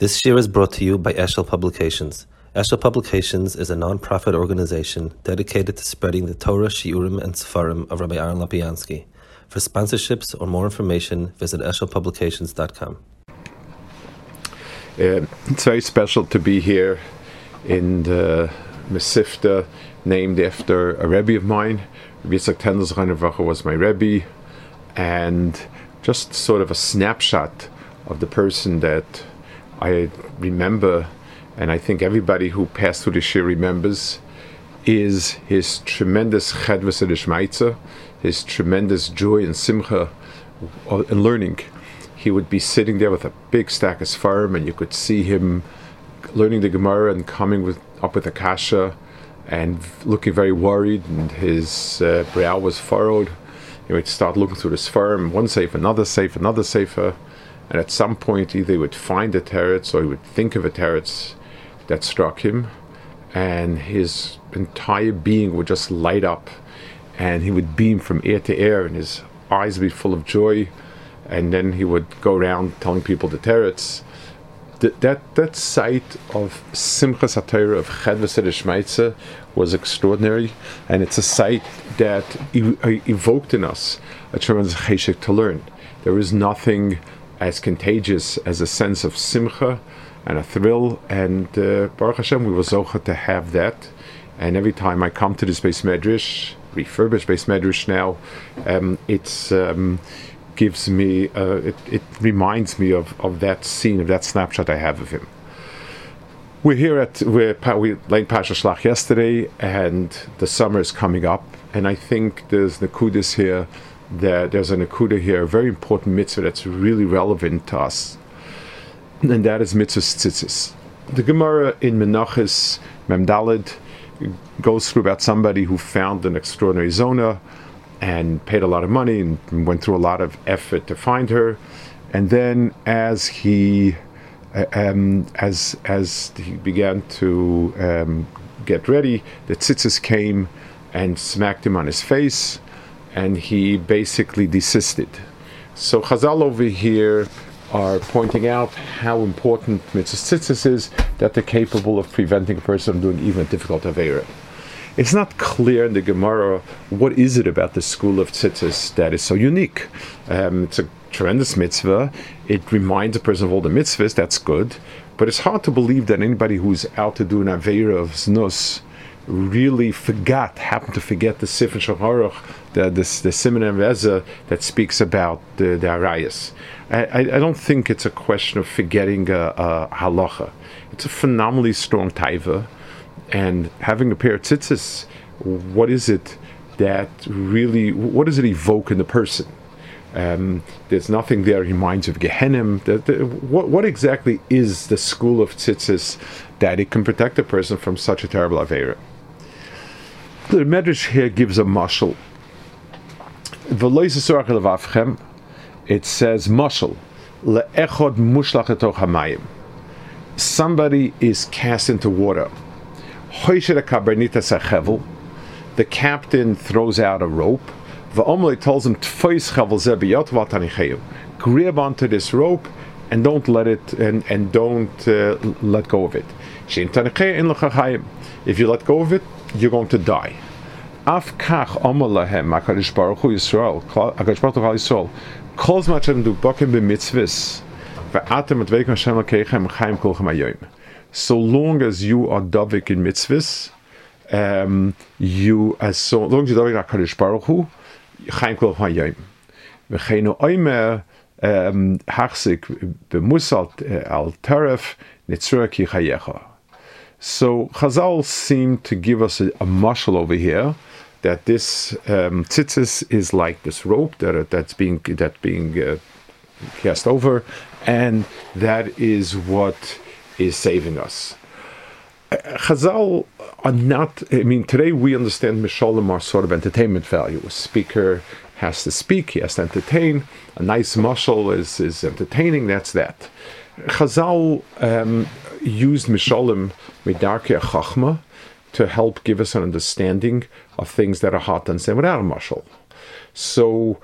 This year is brought to you by Eshel Publications. Eshel Publications is a non-profit organization dedicated to spreading the Torah, Shiurim, and Sefarim of Rabbi Aaron Lopiansky. For sponsorships or more information, visit eshelpublications.com. Uh, it's very special to be here in the Mesivta, named after a Rebbe of mine. Rabbi Yitzhak Tendel was my Rebbe, and just sort of a snapshot of the person that I remember, and I think everybody who passed through the Shir remembers, is his tremendous chedvus and his tremendous joy and simcha in learning. He would be sitting there with a big stack of Sfarim, and you could see him learning the Gemara and coming with, up with a kasha and looking very worried, and his uh, brow was furrowed. He would start looking through the Sfarim, one safe, another safe, another safer and at some point either he would find a teretz or he would think of a teretz that struck him, and his entire being would just light up, and he would beam from ear to ear, and his eyes would be full of joy, and then he would go around telling people the teretz. That, that, sight of Simchas HaTorah, of Chedvus Shmeitze, was extraordinary, and it's a sight that uh, evoked in us a tremendous cheshik to learn. There is nothing as contagious as a sense of simcha and a thrill. And uh, Baruch Hashem, we were zocha to have that. And every time I come to this beis medrash, refurbished beis medrash now, um, it's um, gives me, uh, it, it reminds me of, of that scene, of that snapshot I have of him. We're here at we're we laid Pasha Shlach yesterday, and the summer is coming up, and I think there's the Nakudis here that there's an akuda here, a very important mitzvah that's really relevant to us, and that is mitzvah tzitzis. The Gemara in Menachos Memdalid goes through about somebody who found an extraordinary zona and paid a lot of money and went through a lot of effort to find her, and then as he uh, um, as as he began to um, get ready, the tzitzis came and smacked him on his face and he basically desisted. So Chazal over here are pointing out how important mitzvah is that they're capable of preventing a person from doing even a difficult avera. It's not clear in the Gemara what is it about the school of tzitzis that is so unique. Um, it's a tremendous mitzvah. It reminds a person of all the mitzvahs. That's good, but it's hard to believe that anybody who's out to do an avera of znus really forgot, happened to forget the Sifr Shacharuch, the the, the Simon and Reza that speaks about the, the Arayas. I, I, I, don't think it's a question of forgetting a, a halacha. It's a phenomenally strong taiva, and having a pair of tzitzis, what is it that really, what does it evoke in the person? Um, there's nothing there reminds of Gehenim. The, the, what, what, exactly is the school of tzitzis that it can protect a person from such a terrible avera? The Medrash here gives a mashal. It says mashal le'echod mushlach hamayim. Somebody is cast into water. The captain throws out a rope. The tells him grab onto this rope and don't let it and, and don't uh, let go of it. If you let go of it, you're going to die. Af kach omalahem HaKadosh Baruch Hu Yisrael, HaKadosh Baruch Hu Yisrael, kol zmat shem du bokim b'mitzvahs, ve'atem et veikum Hashem l'keichem chaim kolchem ayoyim. So long as you are davik in mitzvahs, um, you, as so long as you davik HaKadosh Baruch Hu, chaim ayoyim. V'cheinu oimer, hachzik b'musal al taref, nitzura ki chayecha. So Chazal seem to give us a, a over here that this um, tzitzis is like this rope that that's being that being uh, cast over, and that is what is saving us. Chazal are not. I mean, today we understand Mishalim are sort of entertainment value. A speaker has to speak; he has to entertain. A nice mushal is is entertaining. That's that. Chazal um, used Mishalim Midarke Chachma to help give us an understanding of things that are hard to understand without a mushal. So,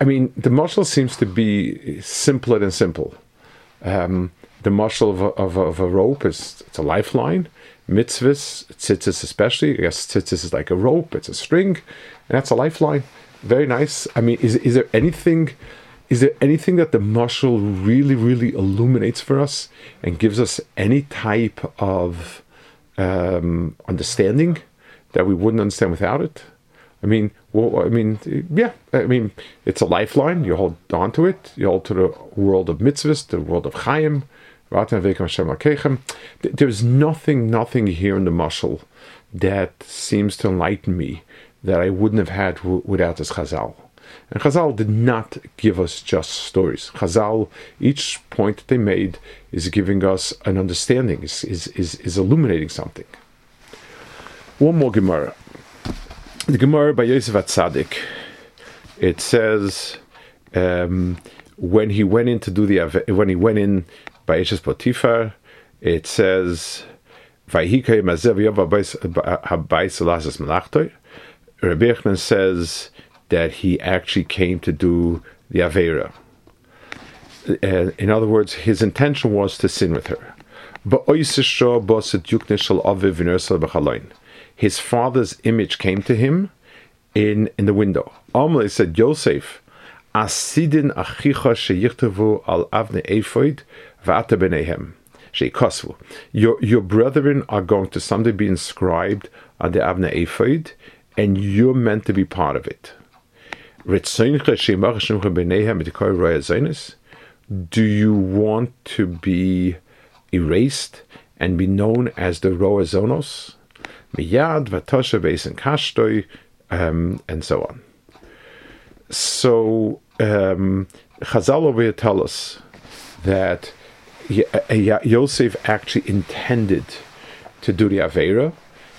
I mean, the mushal seems to be simpler than simple. Um, the mushal of a, of a, of a rope is it's a lifeline. Mitzvahs, tzitzis especially, I guess tzitzis is like a rope, it's a string, and that's a lifeline. Very nice. I mean, is, is there anything is there anything that the mushal really, really illuminates for us and gives us any type of um, understanding that we wouldn't understand without it? I mean, well, I mean, yeah, I mean, it's a lifeline. You hold on to it. You hold to the world of mitzvahs, the world of Chaim. There's nothing, nothing here in the mushal that seems to enlighten me that I wouldn't have had w- without this Chazal. And Chazal did not give us just stories. Chazal, each point that they made is giving us an understanding, is, is, is, is illuminating something. One more Gemara. The Gemara by Yosef Atzadik. It says, um, when he went in to do the when he went in by Eshes Potifar, it says, "Vayhikay mazev yov habayis lasas malachtoi." Rabbi Yechman says that he actually came to do the Avera. Uh, in other words, his intention was to sin with her. His father's image came to him in, in the window. Amalei said, Yosef, Asidin achicha sheyichtavu al avne efoid Your, your brethren are going to someday be inscribed on the Avne Ephod, and you're meant to be part of it. Do you want to be erased and be known as the Roazonos? Miyad, Vatosha, Beis, Kashtoi, um, and so on. So, um, Chazal over here tell us that Yosef actually intended to do the Avera.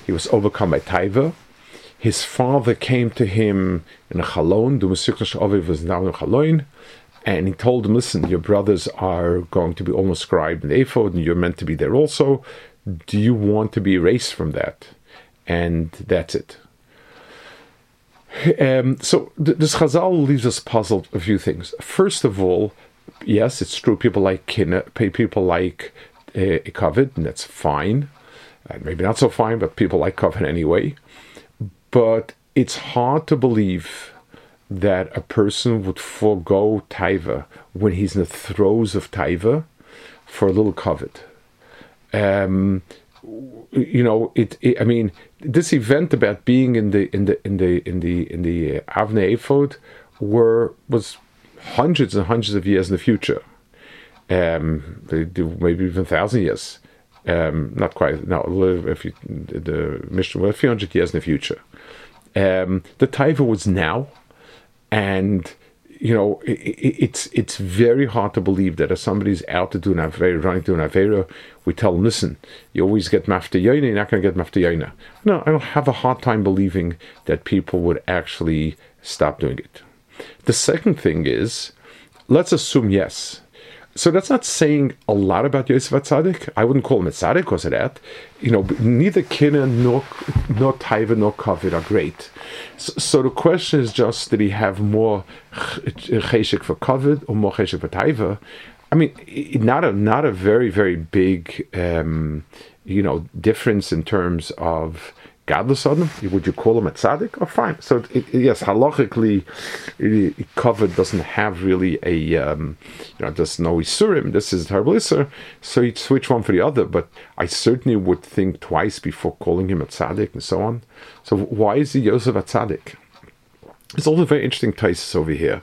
He was overcome by Taiva his father came to him in a chalon, the Mesuknash Aviv was now in chalon, and he told him, listen, your brothers are going to be almost scribed in ephod, and you're meant to be there also. Do you want to be erased from that? And that's it. Um, so th- this Chazal leaves us puzzled a few things. First of all, yes, it's true. People like people like uh, Kovid, and that's fine. And maybe not so fine, but people like Kovid anyway. But it's hard to believe that a person would forego taiva when he's in the throes of taiva for a little covet. Um, you know, it, it, I mean, this event about being in the in the in the in the in the uh, Avne Ephod were was hundreds and hundreds of years in the future, um, maybe even thousand years. Um, not quite. No, if you the mission, well, a few hundred years in the future. Um, the taiva was now, and you know it, it's it's very hard to believe that if somebody's out to do an avera, running to an avera, we tell them, listen, you always get mafta yoina, you're not going to get mafta yoina. No, I don't have a hard time believing that people would actually stop doing it. The second thing is, let's assume yes so that's not saying a lot about Yosef Atzadik. I wouldn't call him a tzaddik because of that. You know, neither Kina nor nor Taiva nor Kovid are great. So, so, the question is just did he have more cheshik for Kovid or more cheshik for Taiva? I mean, not a not a very very big um, you know difference in terms of godless on him? Would you call him a tzaddik? Oh, fine. So it, yes, halachically, Kovid doesn't have really a um, you know there's no isurim. This is a terrible isur, so you'd switch one for the other. But I certainly would think twice before calling him a tzaddik and so on. So why is he Yosef a tzaddik? It's also very interesting Taisus over here.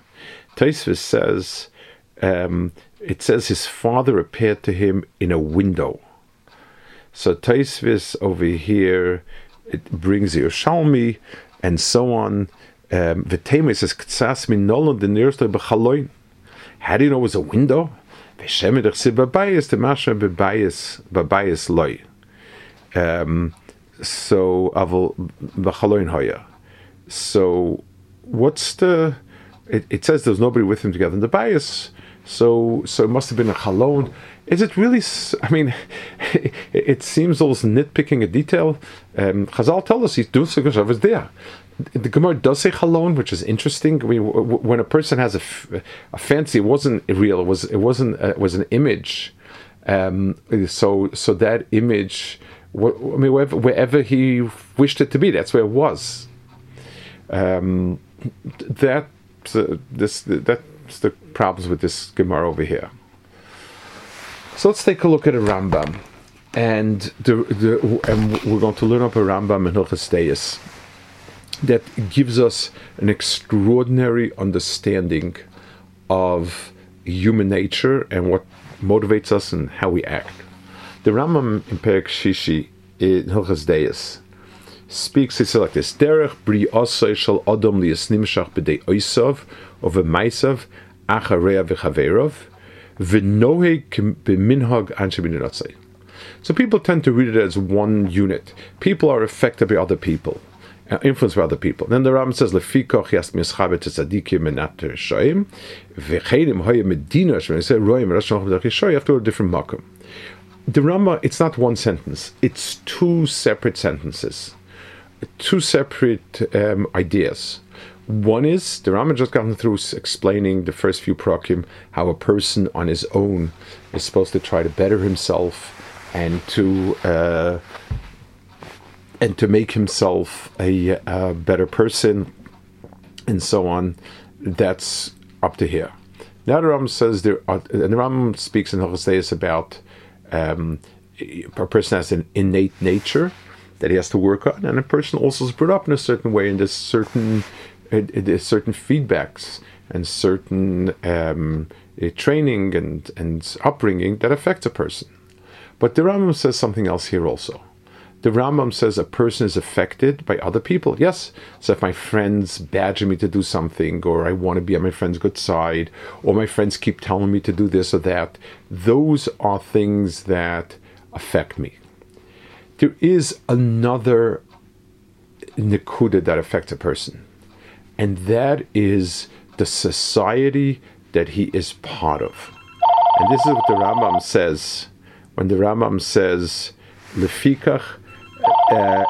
Taisus says um, it says his father appeared to him in a window. So Taisvis over here it brings the Yerushalmi, and so on. Um, V'tema says, Ktsas min nolon the nearest b'chaloin. How do you know it was a window? V'shem edach si babayis, the masha babayis, babayis loy. Um, so, avol b'chaloin hoya. So, what's the... It, it, says there's nobody with him together in the bias, so so it must have been a chalon. Is it really? I mean, it seems almost nitpicking a detail. Um, Chazal tell us he's doing is there. The Gemara does say chalon, which is interesting. I mean, when a person has a, a fancy, it wasn't real. It was it wasn't uh, it was an image. Um, so so that image, I mean, wherever, wherever he wished it to be, that's where it was. Um, that uh, this the problems with this Gemara over here. So let's take a look at a Rambam, and the, the and we're going to learn up a Rambam in Hilchas that gives us an extraordinary understanding of human nature and what motivates us and how we act. The Rambam in Perek Shishi in Hilchas Deis speaks says like this: Derech bri shel adam liyas nimshach b'dei oisav of a maisav achareya v'chaverov v'noheg b'minhag anshe So people tend to read it as one unit. People are affected by other people, uh, influenced by other people. Then the Ram says, "Lefikoch yas mischabe tzadikim menater shoyim v'cheidim hoye medina shemay say royim rashon have to go a different makom. The Rama, it's not one sentence; it's two separate sentences two separate um, ideas. One is the Rama just gotten through explaining the first few prakim how a person on his own is supposed to try to better himself and to uh, and to make himself a, a, better person and so on. That's up to here. Now the Ram says there, are, and the Ram speaks in Hilchos about um, a person has an innate nature that he has to work on, and a person also is brought up in a certain way, in this certain there's certain feedbacks and certain um, uh, training and and upbringing that affects a person. But the Rambam says something else here also. The Rambam says a person is affected by other people. Yes, so if my friends badger me to do something, or I want to be on my friend's good side, or my friends keep telling me to do this or that, those are things that affect me there is another nikuda that affects a person, and that is the society that he is part of. And this is what the Rambam says when the Rambam says, "Lefikach uh,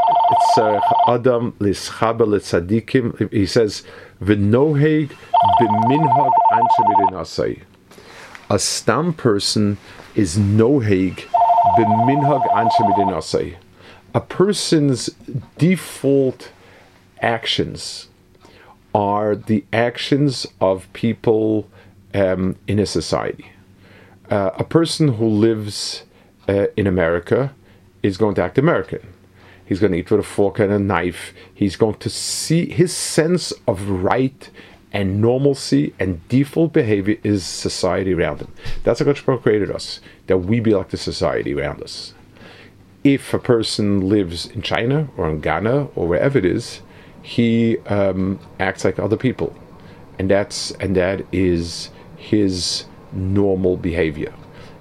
Adam lischaber letzadikim." He says, "V'noheg b'minhag anshe A stam person is noheg b'minhag anshe A person's default actions are the actions of people um, in a society. Uh, a person who lives uh, in America is going to act American. He's going to eat with a fork and a knife. He's going to see his sense of right and normalcy and default behavior is society around him. That's what God created us, that we be like the society around us. If a person lives in China or in Ghana or wherever it is, he um, acts like other people, and that's and that is his normal behavior.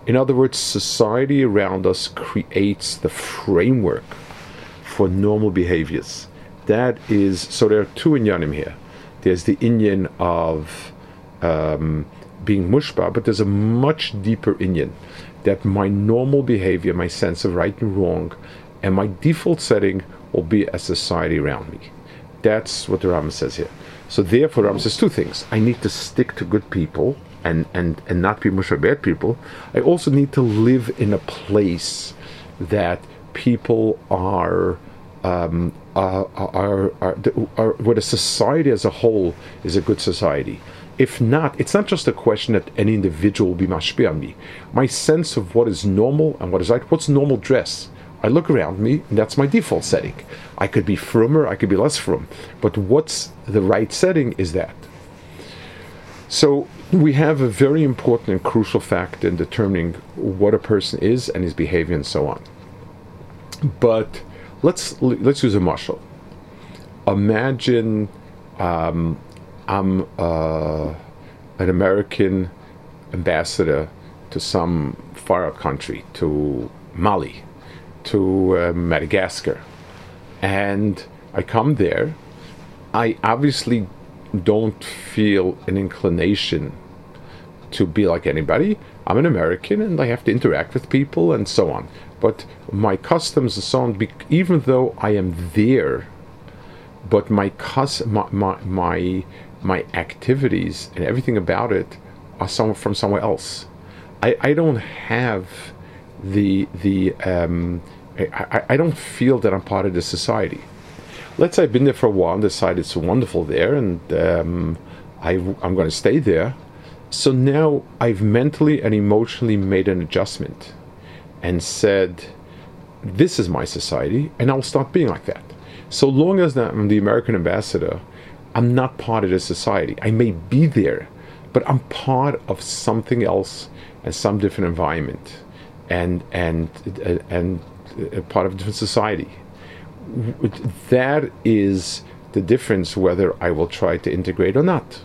In other words, society around us creates the framework for normal behaviors. That is so. There are two inyanim here there's the Inyan of um, being mushba, but there's a much deeper Inyan that my normal behavior, my sense of right and wrong, and my default setting will be a society around me. That's what the Rambam says here. So therefore, Rambam says two things. I need to stick to good people and, and, and not be mushba bad people. I also need to live in a place that people are um, are, are, are, are, what a society as a whole is a good society. If not, it's not just a question that any individual will be mashpi on me. My sense of what is normal and what is right, what's normal dress? I look around me, and that's my default setting. I could be frummer, I could be less frum, but what's the right setting is that. So we have a very important and crucial fact in determining what a person is and his behavior and so on. But let's let's use a mushal. Imagine um, I'm uh, an American ambassador to some far out country, to Mali, to uh, Madagascar, and I come there. I obviously don't feel an inclination to be like anybody. I'm an American and I have to interact with people and so on but my customs and so on, even though I am there, but my, cus- my, my, my, my activities and everything about it are some, from somewhere else. I, I don't have the the um, I, I don't feel that I'm part of the society. Let's say I've been there for a while and decided it's wonderful there, and um, I, I'm going to stay there. So now I've mentally and emotionally made an adjustment and said, This is my society, and I'll start being like that. So long as I'm the American ambassador, I'm not part of the society. I may be there, but I'm part of something else and some different environment and and and a part of a different society. That is the difference whether I will try to integrate or not.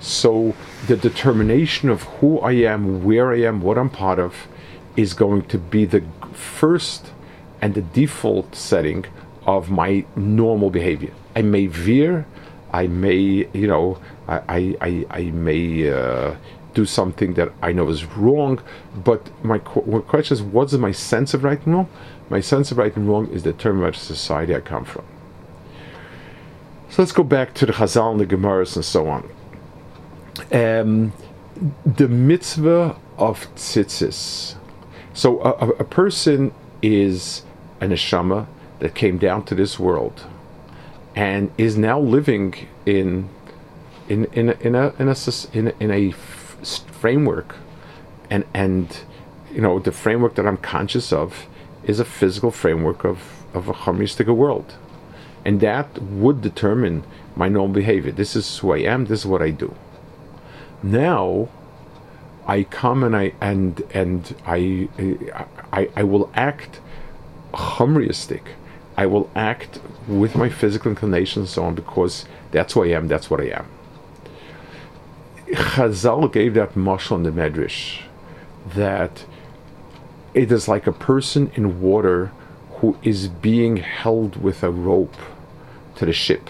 So the determination of who I am, where I am, what I'm part of, is going to be the first and the default setting of my normal behavior. I may veer, I may, you know, I, I, I, may uh, do something that I know is wrong, but my, my question is, what is my sense of right and wrong? My sense of right and wrong is determined by the society I come from. So let's go back to the Chazal and the Gemaras and so on. Um, the mitzvah of tzitzis. So a, a, person is an neshama that came down to this world and is now living in in in in a in a in a, in a framework and and you know the framework that I'm conscious of is a physical framework of of a harmistic world and that would determine my normal behavior this is who I am this is what I do now I come and I and and I I, I will act humriistic. I will act with my physical inclinations and so on because that's who I am, that's what I am. Chazal gave that mashal in the Medrash that it is like a person in water who is being held with a rope to the ship.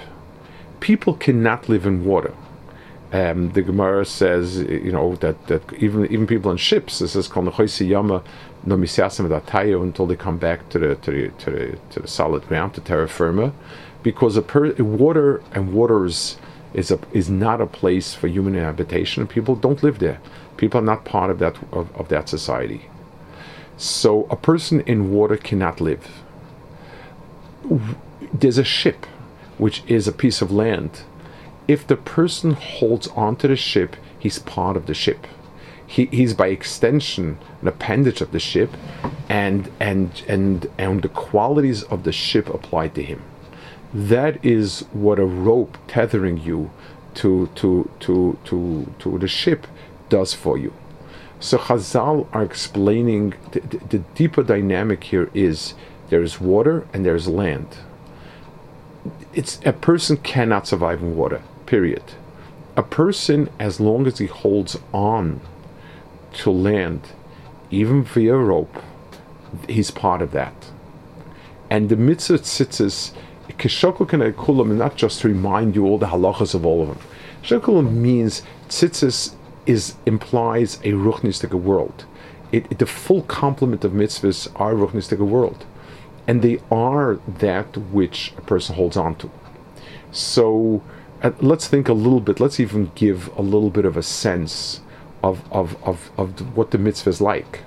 People cannot live in water. Um, the Gemara says, you know, that, that even even people on ships, it says, yama no until they come back to the to the to the, to the solid ground, to terra firma, because a per, water and waters is a is not a place for human habitation. People don't live there. People are not part of that of, of that society. So a person in water cannot live. There's a ship, which is a piece of land if the person holds onto the ship, he's part of the ship. He, he's by extension an appendage of the ship, and and and and the qualities of the ship apply to him. That is what a rope tethering you to to to to to the ship does for you. So Chazal are explaining the, the, the deeper dynamic here is there is water and there is land. It's a person cannot survive in water period. A person, as long as he holds on to land, even via rope, he's part of that. And the mitzvah tzitzis, kishokukan kulam, not just to remind you all the halachas of all of them. Kishokulam means tzitzis is implies a ruchnistic world. It, it, the full complement of mitzvahs are ruchnistic world, and they are that which a person holds on to. So uh, let's think a little bit, let's even give a little bit of a sense of, of, of, of what the mitzvah is like.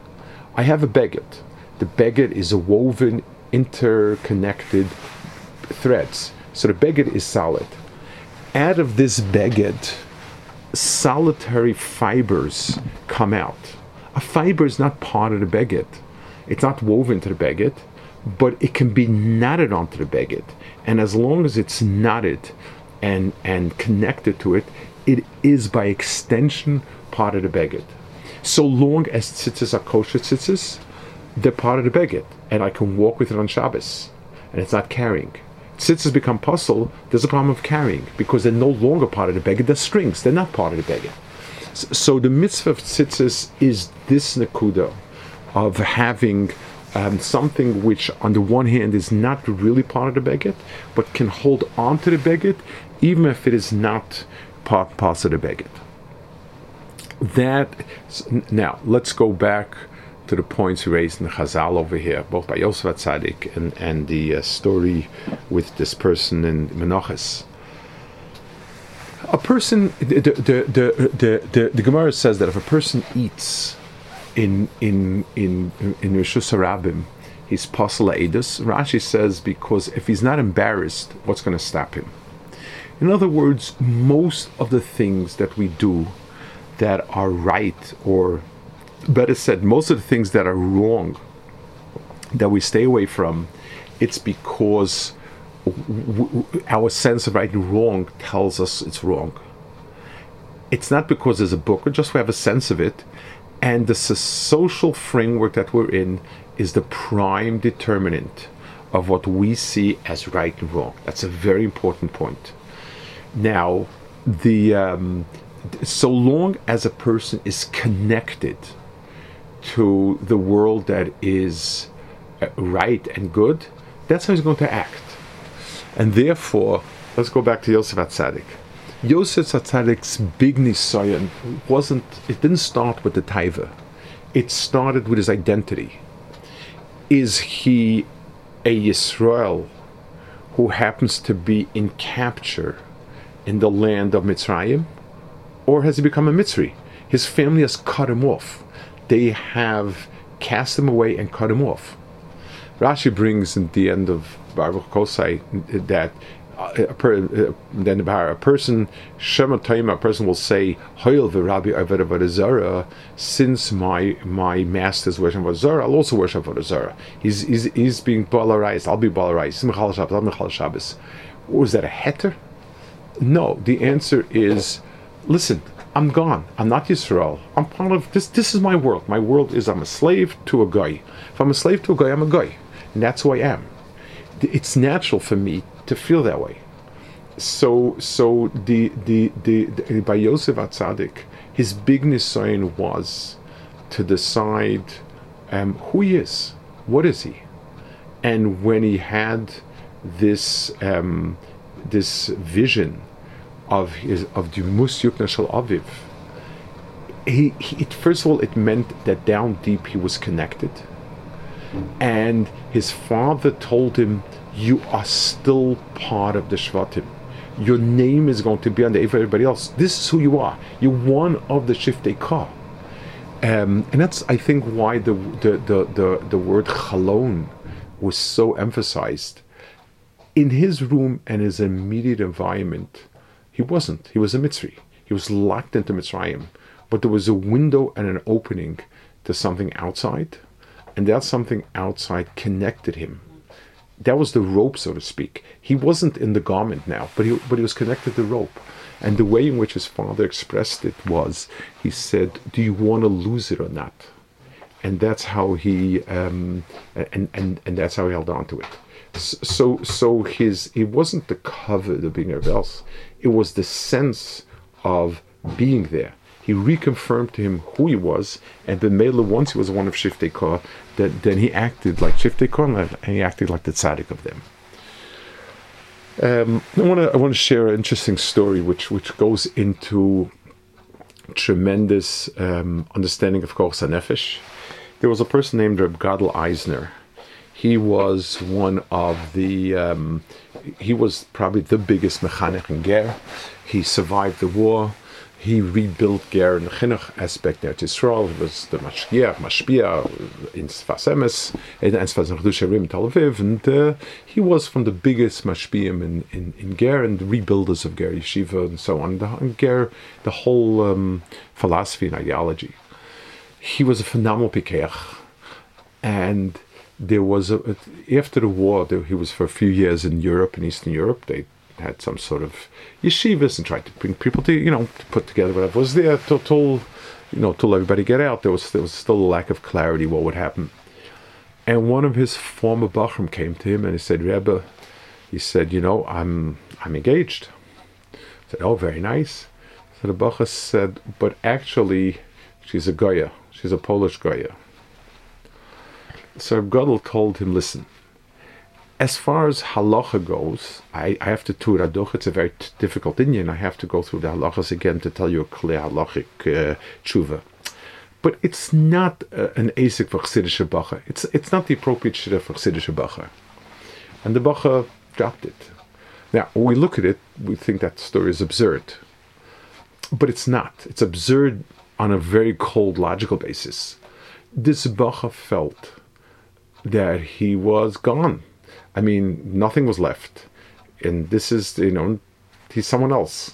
I have a beged. The beged is a woven, interconnected threads. So the beged is solid. Out of this beged, solitary fibers come out. A fiber is not part of the beged. It's not woven to the beged, but it can be knotted onto the beged. And as long as it's knotted, and and connected to it, it is by extension part of the beged. So long as tzitzis are kosher tzitzis, they're part of the beged, and I can walk with it on Shabbos, and it's not carrying. Tzitzis become puzzle, there's a problem of carrying because they're no longer part of the beged. They're strings. They're not part of the beged. So the mitzvah of tzitzis is this nakuda of having um, something which, on the one hand, is not really part of the beged, but can hold on to the beged even if it is not part, part of the beged. That now let's go back to the points raised in the Chazal over here, both by Yosef Tzadik and and the uh, story with this person in Menachos. A person, the the, the the the the Gemara says that if a person eats in in in in Rishus Harabim, he's Pasal Edus. Rashi says because if he's not embarrassed, what's going to stop him? In other words, most of the things that we do that are right, or better said, most of the things that are wrong, that we stay away from, it's because w- w- our sense of right and wrong tells us it's wrong. It's not because there's a book, or just we have a sense of it. And the social framework that we're in is the prime determinant of what we see as right and wrong. That's a very important point. Now, the um, so long as a person is connected to the world that is uh, right and good, that's how he's going to act. And therefore, let's go back to Yosef Atzadik. Yosef Atzadik's big nisayon wasn't, it didn't start with the taiva. It started with his identity. Is he a Yisrael who happens to be in capture in the land of Mitzrayim? Or has he become a Mitzri? His family has cut him off. They have cast him away and cut him off. Rashi brings in the end of Baruch Kosai that uh, a, per, uh, then a person Shema Taima, a person will say Hoil v'Rabbi Avodah since my my masters worship Avodah I'll also worship Avodah He's, he's he's being balarized. I'll be balarized. Michal Shabbos. Shabbos. Was that a heter? No. The answer is, listen. I'm gone. I'm not Yisrael. I'm part of this. This is my world. My world is I'm a slave to a guy. If I'm a slave to a guy, I'm a guy, and that's who I am. It's natural for me to feel that way. So, so the the the, the by Yosef Atzadik, his big nisayon was to decide um, who he is, what is he, and when he had this um, this vision of his of the Musyuk Shel Aviv, he, he it, first of all it meant that down deep he was connected, and his father told him, "You are still part of the Shvatim. Your name is going to be on the for everybody else. This is who you are. You're one of the Shiftei Kah." Um, and that's, I think, why the the the the, the word chalon was so emphasized in his room and his immediate environment. He wasn't. He was a Mitzri. He was locked into Mitzrayim, but there was a window and an opening to something outside, and that something outside connected him. That was the rope, so to speak. He wasn't in the garment now, but he but he was connected to the rope. And the way in which his father expressed it was, he said, "Do you want to lose it or not?" And that's how he um, and and and that's how he held on to it. So so his it wasn't the cover of being else. It was the sense of being there. He reconfirmed to him who he was, and then Mela, once he was one of Shiftei Kor, that then he acted like Shiftei Kor, and he acted like the tzaddik of them. Um, I want to I want to share an interesting story, which which goes into tremendous um, understanding of Koch Nefesh. There was a person named Reb Gadol Eisner. He was one of the um, he was probably the biggest mechanech in Ger. He survived the war. He rebuilt Ger in the chinuch aspect there to Israel. He was the mashgiach, mashpia in Sfas Emes, and Sfas Nachdusharim in Tel Aviv. And uh, he was from the biggest mashpiim in, in, in Ger and the rebuilders of Ger Yeshiva and so on. The, and Ger, the whole um, philosophy and ideology. He was a phenomenal pikeach. And there was a, after the war, there, he was for a few years in Europe, in Eastern Europe. They had some sort of yeshivas and tried to bring people to, you know, to put together whatever was there till, you know, till everybody get out. There was there was still a lack of clarity what would happen. And one of his former bachrim came to him and he said, Rebbe, he said, you know, I'm I'm engaged. I said, oh, very nice. So the bachar said, but actually, she's a goya. She's a Polish goya. So Gadol told him, listen, as far as halacha goes, I, I have to do radoch. It's a very t- difficult Indian. I have to go through the halachas again to tell you a clear halachic uh, tshuva. But it's not uh, an asik for chassidische bacher. It's it's not the appropriate shira for chassidische bacher. And the bacher dropped it. Now, when we look at it, we think that story is absurd. But it's not. It's absurd on a very cold logical basis. this Bacha felt that he was gone. I mean, nothing was left. And this is, you know, he's someone else.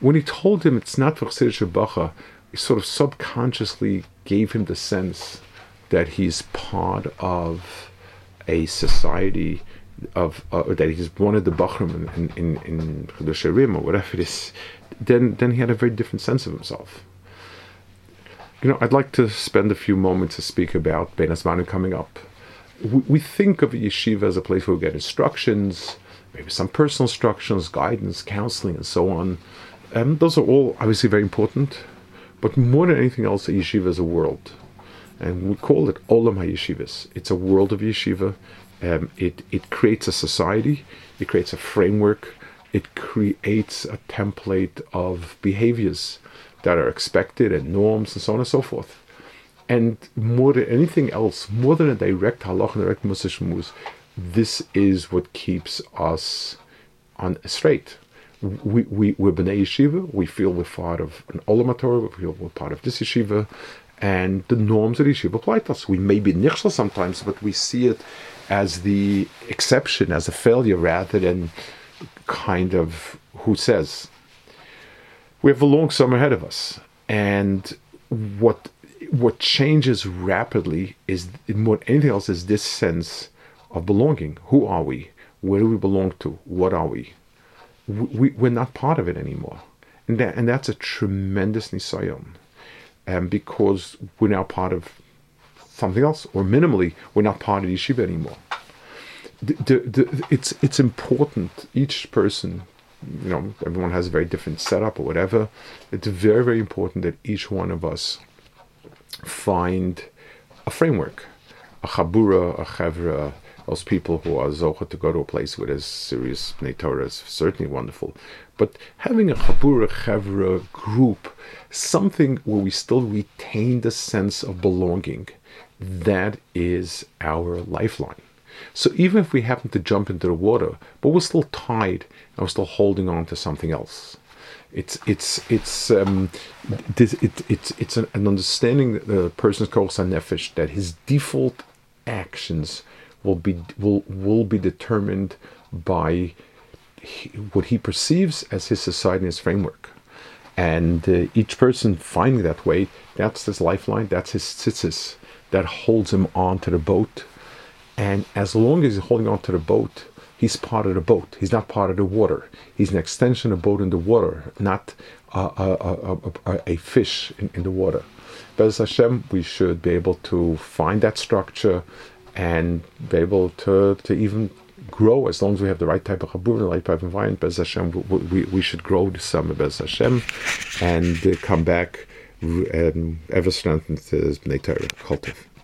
When he told him it's not for Bacha, he sort of subconsciously gave him the sense that he's part of a society of uh, that he's one of the Bachram in in in, or whatever it is, then then he had a very different sense of himself. You know, I'd like to spend a few moments to speak about Ben Azmanu coming up. We, we think of a yeshiva as a place where we get instructions, maybe some personal instructions, guidance, counseling, and so on. Um, those are all obviously very important, but more than anything else, a yeshiva is a world. And we call it Olam HaYeshivas. It's a world of yeshiva. Um, it, it creates a society, it creates a framework, it creates a template of behaviors that are expected and norms and so on and so forth. And more than anything else, more than a direct halach and direct musishmus, this is what keeps us on a straight. We, we, we're B'nai Yeshiva, we feel we're part of an Olam Torah, we feel we're part of this Yeshiva, and the norms of Yeshiva apply to us. We may be nichshel sometimes, but we see it as the exception, as a failure, rather than kind of who says. We have a long summer ahead of us, and what what changes rapidly is more than anything else is this sense of belonging. Who are we? Where do we belong to? What are we? we we're not part of it anymore, and that and that's a tremendous nisayon, um, because we're now part of something else, or minimally, we're not part of yeshiva anymore. The, the, the, it's it's important. Each person, you know, everyone has a very different setup or whatever. It's very very important that each one of us find a framework, a chabura, a chevra. Those people who are zocha to go to a place where there's serious Torah is certainly wonderful. But having a chabura, chevra group, something where we still retain the sense of belonging, that is our lifeline. So even if we happen to jump into the water, but we're still tied and we're still holding on to something else. It's it's it's um, this, it, it's it's an, an understanding that the person's kochas nefesh that his default actions will be will will be determined by he, what he perceives as his society and his framework. And uh, each person finding that way, that's his lifeline, that's his tzitzis that holds him onto the boat. And as long as he's holding onto the boat, he's part of the boat. He's not part of the water. He's an extension of boat in the water, not a, a, a, a fish in, in, the water. Bez Hashem, we should be able to find that structure and be able to, to even grow as long as we have the right type of chabur, the right type of environment. Bez Hashem, we, we, we should grow this summer, Bez Hashem, and uh, come back and ever strengthened his Bnei Torah.